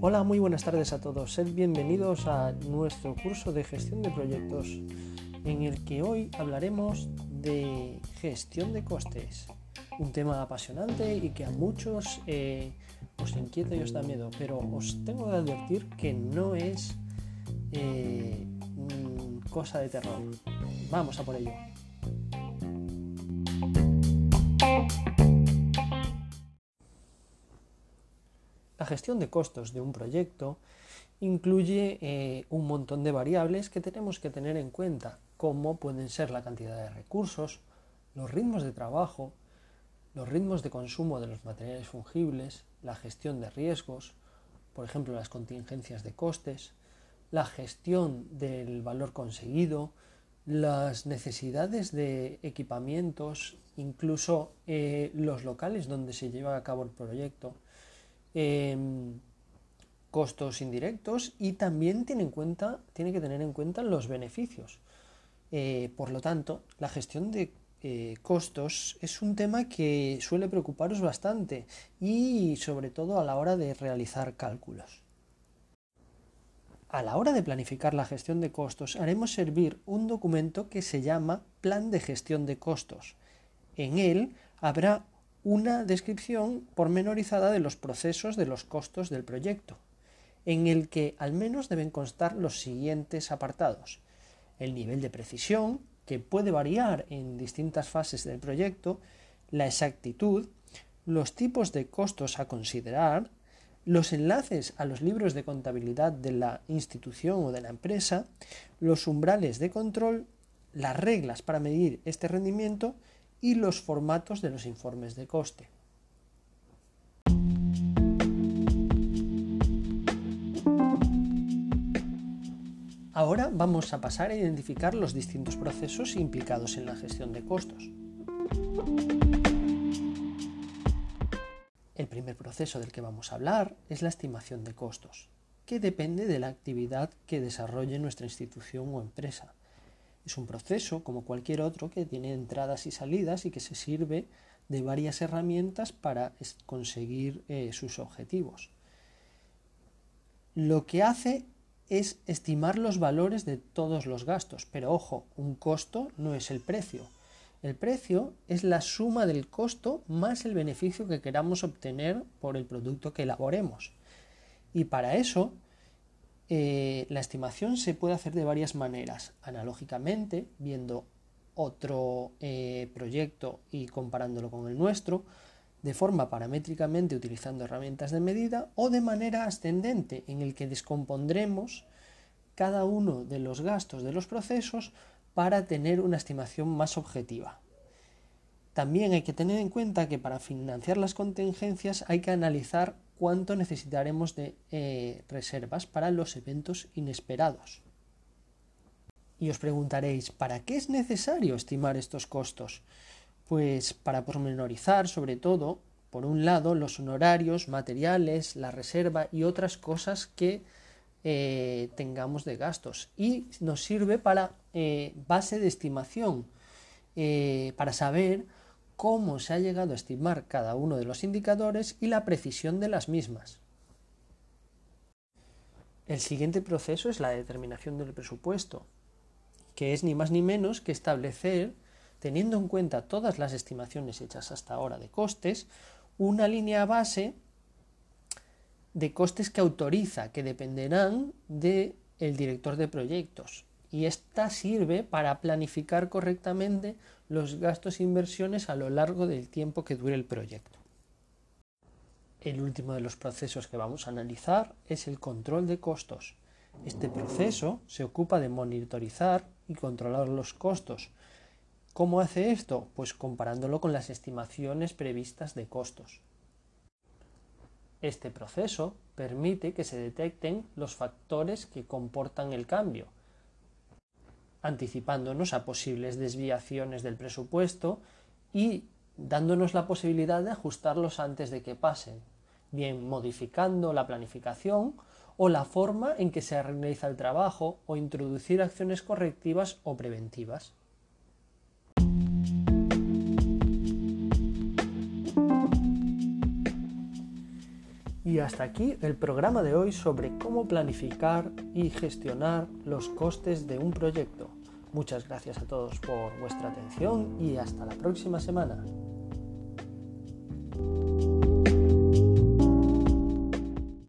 Hola, muy buenas tardes a todos. Sed bienvenidos a nuestro curso de gestión de proyectos en el que hoy hablaremos de gestión de costes. Un tema apasionante y que a muchos eh, os inquieta y os da miedo, pero os tengo que advertir que no es eh, cosa de terror. Vamos a por ello. La gestión de costos de un proyecto incluye eh, un montón de variables que tenemos que tener en cuenta, como pueden ser la cantidad de recursos, los ritmos de trabajo, los ritmos de consumo de los materiales fungibles, la gestión de riesgos, por ejemplo las contingencias de costes, la gestión del valor conseguido, las necesidades de equipamientos, incluso eh, los locales donde se lleva a cabo el proyecto, em, costos indirectos y también tiene, en cuenta, tiene que tener en cuenta los beneficios. Eh, por lo tanto, la gestión de eh, costos es un tema que suele preocuparos bastante y sobre todo a la hora de realizar cálculos. A la hora de planificar la gestión de costos haremos servir un documento que se llama Plan de Gestión de Costos. En él habrá una descripción pormenorizada de los procesos de los costos del proyecto, en el que al menos deben constar los siguientes apartados. El nivel de precisión, que puede variar en distintas fases del proyecto, la exactitud, los tipos de costos a considerar, los enlaces a los libros de contabilidad de la institución o de la empresa, los umbrales de control, las reglas para medir este rendimiento y los formatos de los informes de coste. Ahora vamos a pasar a identificar los distintos procesos implicados en la gestión de costos. El primer proceso del que vamos a hablar es la estimación de costos, que depende de la actividad que desarrolle nuestra institución o empresa. Es un proceso, como cualquier otro, que tiene entradas y salidas y que se sirve de varias herramientas para conseguir eh, sus objetivos. Lo que hace es estimar los valores de todos los gastos, pero ojo, un costo no es el precio. El precio es la suma del costo más el beneficio que queramos obtener por el producto que elaboremos. Y para eso, eh, la estimación se puede hacer de varias maneras. Analógicamente, viendo otro eh, proyecto y comparándolo con el nuestro, de forma paramétricamente utilizando herramientas de medida o de manera ascendente en el que descompondremos cada uno de los gastos de los procesos para tener una estimación más objetiva. También hay que tener en cuenta que para financiar las contingencias hay que analizar cuánto necesitaremos de eh, reservas para los eventos inesperados. Y os preguntaréis, ¿para qué es necesario estimar estos costos? Pues para pormenorizar sobre todo, por un lado, los honorarios, materiales, la reserva y otras cosas que eh, tengamos de gastos. Y nos sirve para eh, base de estimación, para saber cómo se ha llegado a estimar cada uno de los indicadores y la precisión de las mismas. El siguiente proceso es la determinación del presupuesto, que es ni más ni menos que establecer, teniendo en cuenta todas las estimaciones hechas hasta ahora de costes, una línea base de costes que autoriza, que dependerán del el director de proyectos. Y esta sirve para planificar correctamente los gastos e inversiones a lo largo del tiempo que dure el proyecto. El último de los procesos que vamos a analizar es el control de costos. Este proceso se ocupa de monitorizar y controlar los costos. ¿Cómo hace esto? Pues comparándolo con las estimaciones previstas de costos. Este proceso permite que se detecten los factores que comportan el cambio, anticipándonos a posibles desviaciones del presupuesto y dándonos la posibilidad de ajustarlos antes de que pasen, bien modificando la planificación o la forma en que se realiza el trabajo o introducir acciones correctivas o preventivas. Y hasta aquí el programa de hoy sobre cómo planificar y gestionar los costes de un proyecto. Muchas gracias a todos por vuestra atención y hasta la próxima semana.